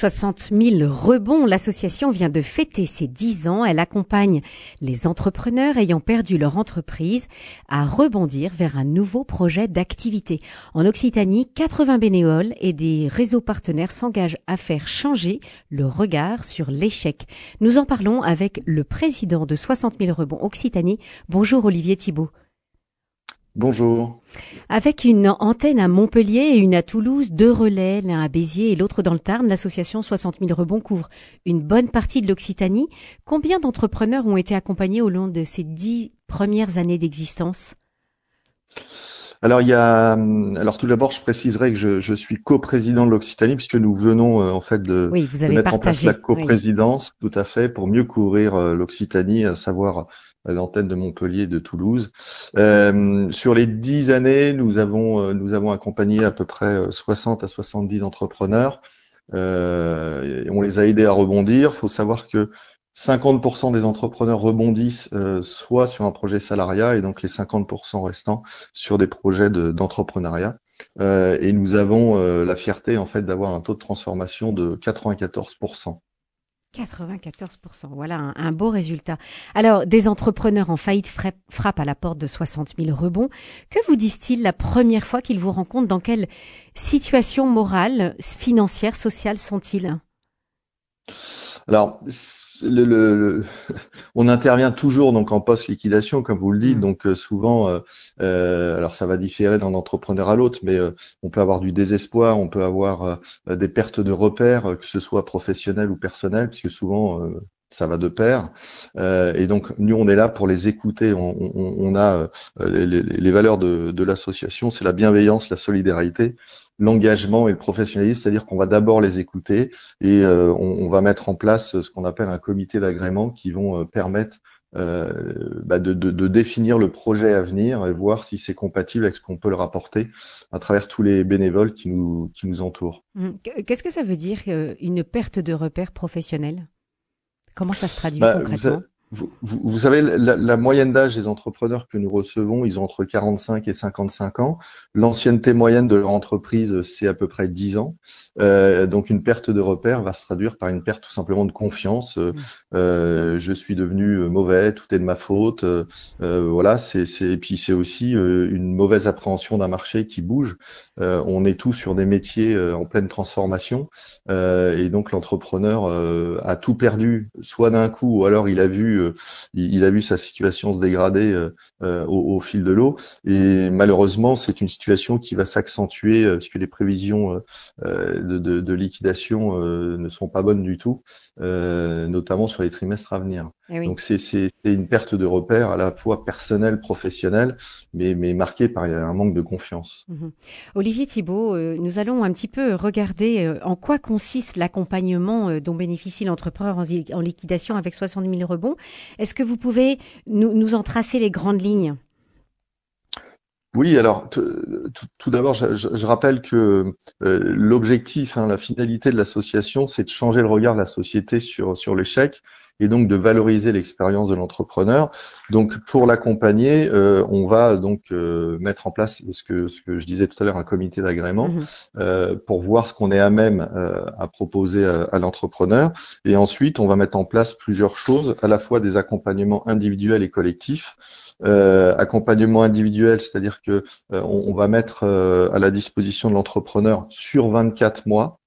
60 000 rebonds, l'association vient de fêter ses 10 ans. Elle accompagne les entrepreneurs ayant perdu leur entreprise à rebondir vers un nouveau projet d'activité. En Occitanie, 80 bénévoles et des réseaux partenaires s'engagent à faire changer le regard sur l'échec. Nous en parlons avec le président de 60 000 rebonds Occitanie. Bonjour Olivier Thibault. Bonjour. Avec une antenne à Montpellier et une à Toulouse, deux relais, l'un à Béziers et l'autre dans le Tarn, l'association 60 000 rebonds couvre une bonne partie de l'Occitanie. Combien d'entrepreneurs ont été accompagnés au long de ces dix premières années d'existence? Alors il y a, alors tout d'abord, je préciserai que je, je suis coprésident de l'Occitanie puisque nous venons euh, en fait de, mettre en place la coprésidence, tout à fait, pour mieux couvrir euh, l'Occitanie, à savoir l'antenne de Montpellier et de Toulouse. Euh, sur les dix années, nous avons, euh, nous avons accompagné à peu près 60 euh, à 70 entrepreneurs. Euh, on les a aidés à rebondir. Il faut savoir que 50% des entrepreneurs rebondissent soit sur un projet salariat et donc les 50% restants sur des projets d'entrepreneuriat. et nous avons la fierté en fait d'avoir un taux de transformation de 94%. 94%, voilà un, beau résultat. Alors, des entrepreneurs en faillite frappent à la porte de 60 000 rebonds. Que vous disent-ils la première fois qu'ils vous rencontrent? Dans quelle situation morale, financière, sociale sont-ils? Alors, le, le, on intervient toujours donc en post liquidation, comme vous le dites. Mm. Donc euh, souvent, euh, euh, alors ça va différer d'un entrepreneur à l'autre, mais on peut avoir du désespoir, on peut avoir des pertes de repères, que ce soit professionnel ou personnel, puisque souvent ça va de pair. Euh, et donc nous, on est là pour les écouter. On, on, on a euh, les, les, valeurs de, de l'association, c'est la bienveillance, la solidarité, l'engagement et le professionnalisme, c'est-à-dire qu'on va d'abord les écouter et euh, on, on, va mettre en place ce qu'on appelle un comité d'agrément qui vont euh, permettre euh, bah de, de, de, définir le projet à venir et voir si c'est compatible avec ce qu'on peut leur apporter à travers tous les bénévoles qui nous, qui nous entourent. Hum, qu'est-ce que ça veut dire une perte de repères professionnels? Comment ça se traduit bah, concrètement? Vous, vous, savez, la, la moyenne d'âge des entrepreneurs que nous recevons, ils ont entre 45 et 55 ans. L'ancienneté moyenne de leur entreprise, c'est à peu près 10 ans. Euh, donc une perte de repère va se traduire par une perte tout simplement de confiance. Euh, mmh. euh je suis devenu euh, mauvais, tout est de ma faute. Euh, euh voilà, c'est et puis c'est aussi une mauvaise appréhension d'un marché qui bouge. on est tous sur des métiers en pleine transformation et donc l'entrepreneur a tout perdu, soit d'un coup, ou alors il a vu euh, il, a vu sa situation se dégrader euh, euh, au, fil de l'eau. Et malheureusement, c'est une situation qui va s'accentuer puisque les prévisions de, liquidation ne sont pas bonnes du tout, notamment sur les trimestres à venir. Eh Donc c'est une perte de repère à la fois personnelle, professionnelle, mais, mais marquée par un manque de confiance. Mhm. Olivier Thibault, nous allons un petit peu regarder en quoi consiste l'accompagnement dont bénéficie l'entrepreneur en, liquidation avec 60 000 rebonds. Est-ce que vous pouvez nous, en tracer les grandes lignes? Oui, alors tout d'abord, je, rappelle que euh, l'objectif, hein, la finalité de l'association, c'est de changer le regard de la société sur sur l'échec et donc de valoriser l'expérience de l'entrepreneur. Donc pour l'accompagner, euh, on va donc euh, mettre en place ce que ce que je disais tout à l'heure un comité d'agrément mhm. euh, pour voir ce qu'on est à même à proposer à, l'entrepreneur et ensuite on va mettre en place plusieurs choses, à la fois des accompagnements individuels et collectifs. accompagnement individuel, c'est-à-dire que on, on, va mettre à la disposition de l'entrepreneur sur 24 mois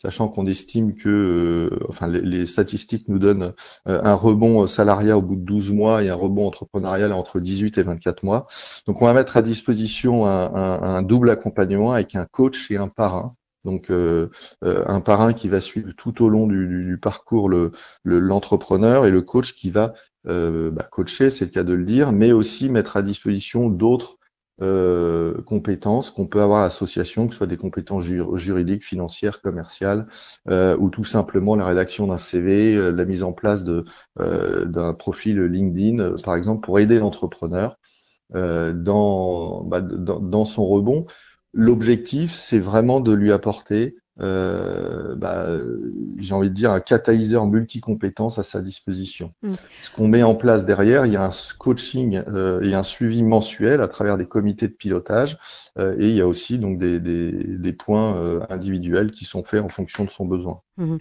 sachant qu'on estime que, euh, enfin, les, statistiques nous donnent euh, un rebond salariat au bout de 12 mois et un rebond entrepreneurial entre 18 et 24 mois. Donc, on va mettre à disposition un, double accompagnement avec un coach et un parrain. Donc, euh, un parrain qui va suivre tout au long du, parcours l'entrepreneur et le coach qui va bah, coacher, c'est le cas de le dire, mais aussi mettre à disposition d'autres euh, compétences qu'on peut avoir à l'association, que ce soit des compétences juridiques, financières, commerciales, euh, ou tout simplement la rédaction d'un CV, euh, la mise en place de d'un profil LinkedIn, par exemple, pour aider l'entrepreneur bah, dans son rebond. L'objectif, c'est vraiment de lui apporter euh, bah, j'ai envie de dire, un catalyseur multi-compétences à sa disposition. Mm. Ce qu'on met en place derrière, il y a un coaching euh, et un suivi mensuel à travers des comités de pilotage, euh, et il y a aussi donc des, des, des points euh, individuels qui sont faits en fonction de son besoin. Mm.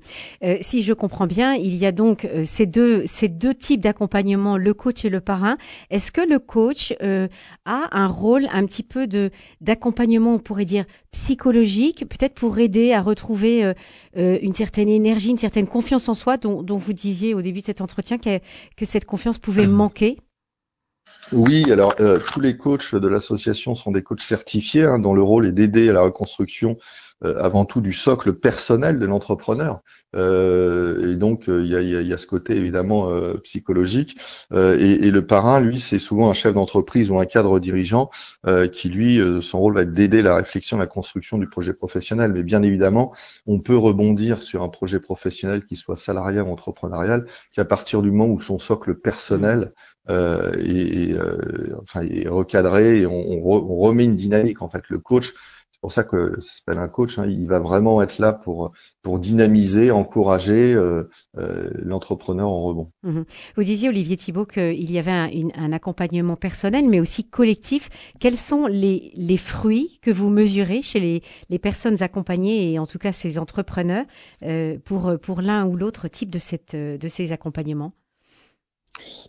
si je comprends bien, il y a donc ces deux ces deux types d'accompagnement, le coach et le parrain. Est-ce que le coach a un rôle un petit peu de d'accompagnement, on pourrait dire psychologique, peut-être pour aider à retrouver euh, euh, une certaine énergie, une certaine confiance en soi dont, vous disiez au début de cet entretien que, que cette confiance pouvait manquer. Oui, alors euh, tous les coachs de l'association sont des coachs certifiés hein, dont le rôle est d'aider à la reconstruction avant tout du socle personnel de l'entrepreneur. Euh, et donc euh, il y a, y, a, ce côté évidemment psychologique. Et, et, le parrain, lui, c'est souvent un chef d'entreprise ou un cadre dirigeant qui, lui, son rôle va être d'aider la réflexion, la construction du projet professionnel. Mais bien évidemment, on peut rebondir sur un projet professionnel qui soit salarial ou entrepreneurial, qu'à partir du moment où son socle personnel euh, est, enfin, est recadré et on, on, remet une dynamique. En fait, le coach c'est pour ça que ça s'appelle un coach. Hein. Il va vraiment être là pour pour dynamiser, encourager euh, euh, l'entrepreneur en rebond. Mhm. Vous disiez Olivier Thibault qu'il y avait un, un, accompagnement personnel, mais aussi collectif. Quels sont les, les fruits que vous mesurez chez les, les personnes accompagnées et en tout cas ces entrepreneurs euh, pour pour l'un ou l'autre type de cette de ces accompagnements?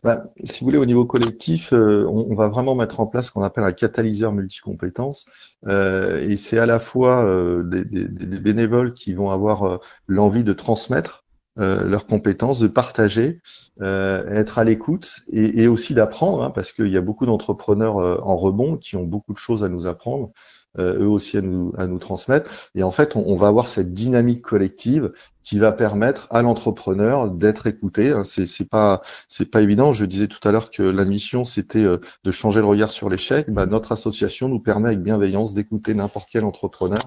Bah, si vous voulez, au niveau collectif, euh, on, va vraiment mettre en place ce qu'on appelle un catalyseur multicompétences. Euh, et c'est à la fois euh, des, bénévoles qui vont avoir euh, l'envie de transmettre leurs compétences, de partager, être à l'écoute et, et, aussi d'apprendre, hein, parce qu'il y a beaucoup d'entrepreneurs en rebond qui ont beaucoup de choses à nous apprendre. Eux aussi à nous, à nous transmettre. Et en fait, on, on va avoir cette dynamique collective qui va permettre à l'entrepreneur d'être écouté. Hein, c'est c'est pas c'est pas évident. Je disais tout à l'heure que la mission c'était euh, de changer le regard sur l'échec. Bah, notre association nous permet avec bienveillance d'écouter n'importe quel entrepreneur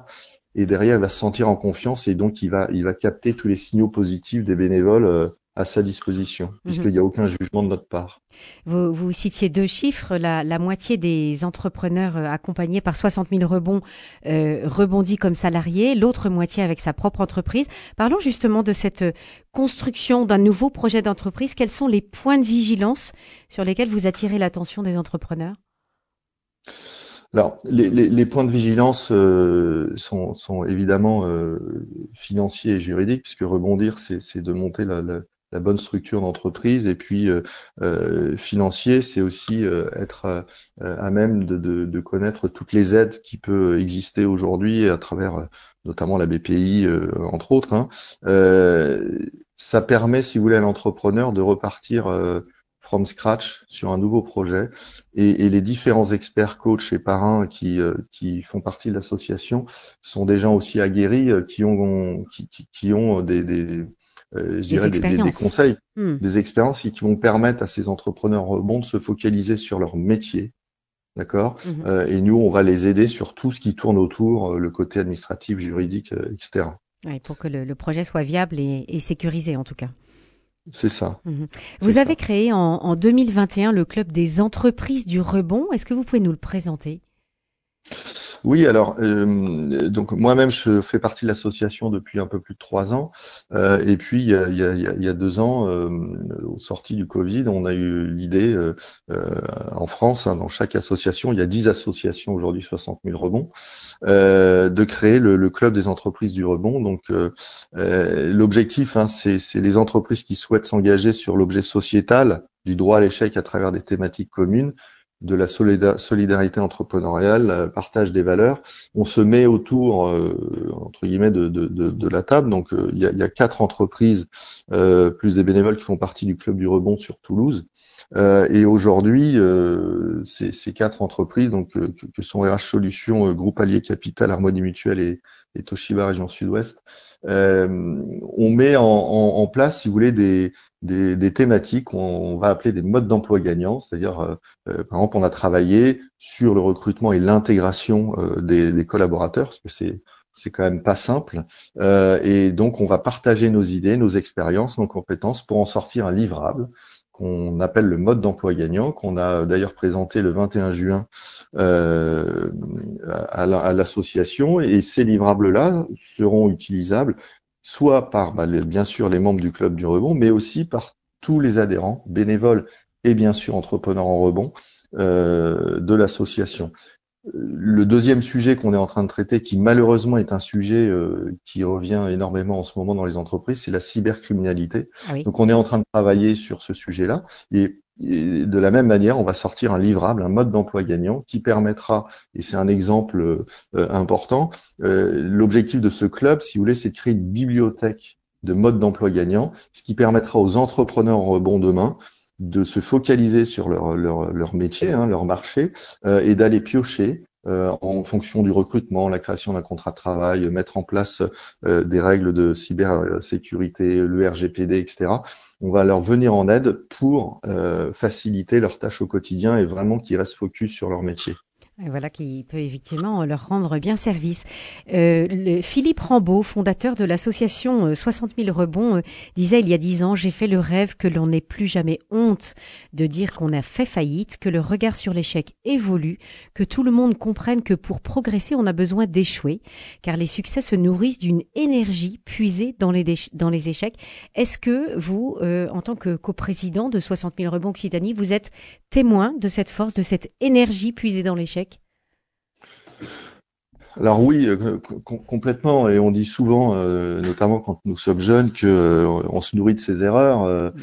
et derrière il va se sentir en confiance et donc il va il va capter tous les signaux positifs des bénévoles euh, à sa disposition, mhm. puisqu'il n'y a aucun jugement de notre part. Vous, vous citiez deux chiffres, la, la, moitié des entrepreneurs euh, accompagnés par 60 000 rebonds euh, rebondit comme salariés, l'autre moitié avec sa propre entreprise. Parlons justement de cette construction d'un nouveau projet d'entreprise. Quels sont les points de vigilance sur lesquels vous attirez l'attention des entrepreneurs? Alors, les, les, les, points de vigilance euh, sont, sont, évidemment euh, financiers et juridiques, puisque rebondir, c'est de monter la, la, la bonne structure d'entreprise et puis euh, euh financier, c'est aussi euh, être euh, à même de, de, de, connaître toutes les aides qui peuvent exister aujourd'hui à travers notamment la BPI entre autres. Hein. ça permet, si vous voulez, à l'entrepreneur de repartir from scratch sur un nouveau projet et, et, les différents experts coachs et parrains qui, qui font partie de l'association sont des gens aussi aguerris qui ont qui, qui ont des, des euh, je dirais des, des, conseils, hmm. des expériences qui vont permettre à ces entrepreneurs rebonds de se focaliser sur leur métier, d'accord? Hmm. euh, Et nous, on va les aider sur tout ce qui tourne autour, euh, le côté administratif, juridique, etc. Ouais, pour que le, le, projet soit viable et, et, sécurisé, en tout cas. C'est ça. Hmm. Vous avez créé en, en 2021 le club des entreprises du rebond. Est-ce que vous pouvez nous le présenter? Oui, alors euh, donc moi-même je fais partie de l'association depuis un peu plus de trois ans, euh, et puis il y a, deux ans, euh, au sorti du Covid, on a eu l'idée euh, en France, hein, dans chaque association, il y a dix associations aujourd'hui, 60 000 rebonds, de créer le, le, club des entreprises du rebond. Donc l'objectif, hein, c'est les entreprises qui souhaitent s'engager sur l'objet sociétal du droit à l'échec à travers des thématiques communes de la solidarité entrepreneuriale, partage des valeurs. On se met autour, euh, entre guillemets, de, de, de, la table. Donc, euh, il y, a, y, a, quatre entreprises, euh, plus des bénévoles qui font partie du Club du Rebond sur Toulouse. et aujourd'hui, ces, ces, quatre entreprises, donc que, sont RH Solutions, Groupe Allier Capital, Harmonie Mutuelle et, et Toshiba Région Sud-Ouest, on met en, en, en, place, si vous voulez, des, des, thématiques qu'on va appeler des modes d'emploi gagnants, c'est-à-dire, euh, euh, par exemple, on a travaillé sur le recrutement et l'intégration euh, des, collaborateurs, parce que c'est c'est quand même pas simple. Et donc, on va partager nos idées, nos expériences, nos compétences pour en sortir un livrable qu'on appelle le mode d'emploi gagnant, qu'on a d'ailleurs présenté le 21 juin à l'association. Et ces livrables-là seront utilisables soit par, bah, bien sûr, les membres du club du rebond, mais aussi par tous les adhérents, bénévoles et bien sûr entrepreneurs en rebond euh, de l'association. Le deuxième sujet qu'on est en train de traiter, qui malheureusement est un sujet euh, qui revient énormément en ce moment dans les entreprises, c'est la cybercriminalité. Ah Donc on est en train de travailler sur ce sujet-là. Et, de la même manière, on va sortir un livrable, un mode d'emploi gagnant qui permettra, et c'est un exemple euh, important, euh, l'objectif de ce club, si vous voulez, c'est de créer une bibliothèque de modes d'emploi gagnant, ce qui permettra aux entrepreneurs en rebond demain de se focaliser sur leur, leur, leur métier, hein, leur marché, euh, et d'aller piocher euh, en fonction du recrutement, la création d'un contrat de travail, mettre en place euh, des règles de cybersécurité, le RGPD, etc. On va leur venir en aide pour faciliter leurs tâches au quotidien et vraiment qu'ils restent focus sur leur métier. Voilà qui peut effectivement leur rendre bien service. Euh, Philippe Rambaud, fondateur de l'association 60 euh, 000 rebonds, euh, disait il y a dix ans, j'ai fait le rêve que l'on n'ait plus jamais honte de dire qu'on a fait faillite, que le regard sur l'échec évolue, que tout le monde comprenne que pour progresser, on a besoin d'échouer, car les succès se nourrissent d'une énergie puisée dans les, dans les échecs. Est-ce que vous, en tant que coprésident de 60 000 rebonds Occitanie, vous êtes témoin de cette force, de cette énergie puisée dans l'échec? Alors oui, euh, complètement. Et on dit souvent, euh, notamment quand nous sommes jeunes, que euh, on se nourrit de ses erreurs.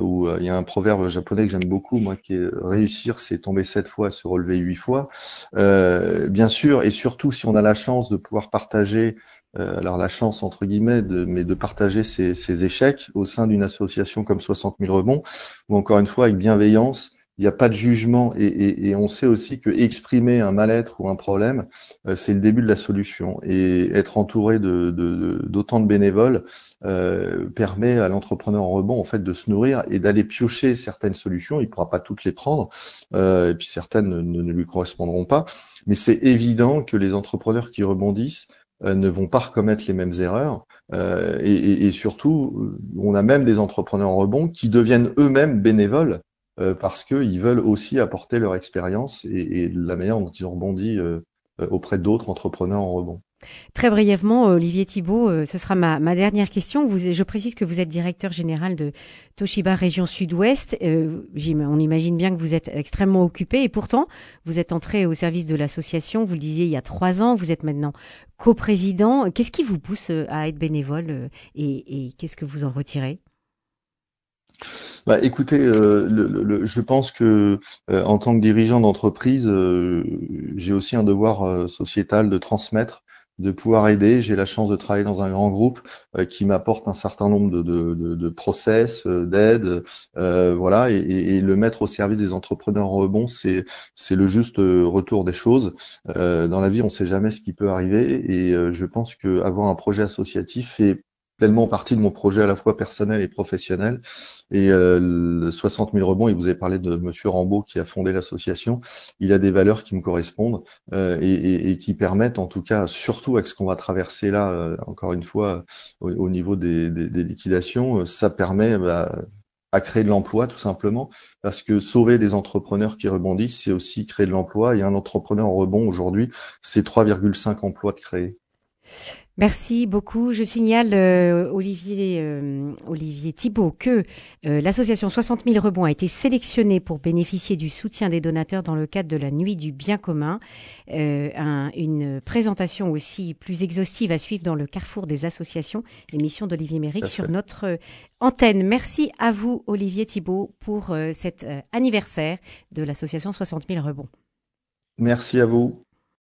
où il y a un proverbe japonais que j'aime beaucoup, moi, qui est réussir, c'est tomber sept fois, se relever huit fois. bien sûr, et surtout si on a la chance de pouvoir partager, alors la chance entre guillemets, de, mais de partager ses, ses échecs au sein d'une association comme 60 000 rebonds, ou encore une fois avec bienveillance il n'y a pas de jugement et, on sait aussi que exprimer un mal-être ou un problème, euh, c'est le début de la solution. Et être entouré d'autant de, bénévoles euh, permet à l'entrepreneur en rebond en fait de se nourrir et d'aller piocher certaines solutions. Il pourra pas toutes les prendre euh, et puis certaines ne, ne, lui correspondront pas. Mais c'est évident que les entrepreneurs qui rebondissent ne vont pas recommettre les mêmes erreurs. et, surtout, on a même des entrepreneurs en rebond qui deviennent eux-mêmes bénévoles euh, parce qu'ils veulent aussi apporter leur expérience et, la manière dont ils ont rebondi euh, euh, auprès d'autres entrepreneurs en rebond. Très brièvement, Olivier Thibault, ce sera ma, dernière question. Vous, je précise que vous êtes directeur général de Toshiba Région Sud-Ouest. on imagine bien que vous êtes extrêmement occupé et pourtant, vous êtes entré au service de l'association, vous le disiez, il y a trois ans. Vous êtes maintenant coprésident. Qu'est-ce qui vous pousse à être bénévole et, et qu'est-ce que vous en retirez? Bah, écoutez, euh, je pense que euh, en tant que dirigeant d'entreprise, euh, j'ai aussi un devoir sociétal de transmettre, de pouvoir aider. J'ai la chance de travailler dans un grand groupe qui m'apporte un certain nombre de, de, de, process, d'aide, voilà, et, et, le mettre au service des entrepreneurs rebond, c'est c'est le juste retour des choses. dans la vie, on ne sait jamais ce qui peut arriver, et je pense que avoir un projet associatif fait pleinement partie de mon projet à la fois personnel et professionnel. Et euh, 60 000 rebonds, il vous avez parlé de Monsieur Rambaud qui a fondé l'association. Il a des valeurs qui me correspondent euh, et, et, qui permettent, en tout cas, surtout avec ce qu'on va traverser là, euh, encore une fois, au, niveau des, des, des, liquidations, euh, ça permet bah, à créer de l'emploi tout simplement parce que sauver des entrepreneurs qui rebondissent c'est aussi créer de l'emploi et un entrepreneur en rebond aujourd'hui c'est 3,5 emplois de créer. Merci beaucoup. Je signale, euh, Olivier, euh, Olivier Thibault, que euh, l'association 60 000 rebonds a été sélectionnée pour bénéficier du soutien des donateurs dans le cadre de la Nuit du bien commun. une présentation aussi plus exhaustive à suivre dans le carrefour des associations, émission d'Olivier Méric sur notre antenne. Merci à vous, Olivier Thibault, pour cet anniversaire de l'association 60 000 rebonds. Merci à vous.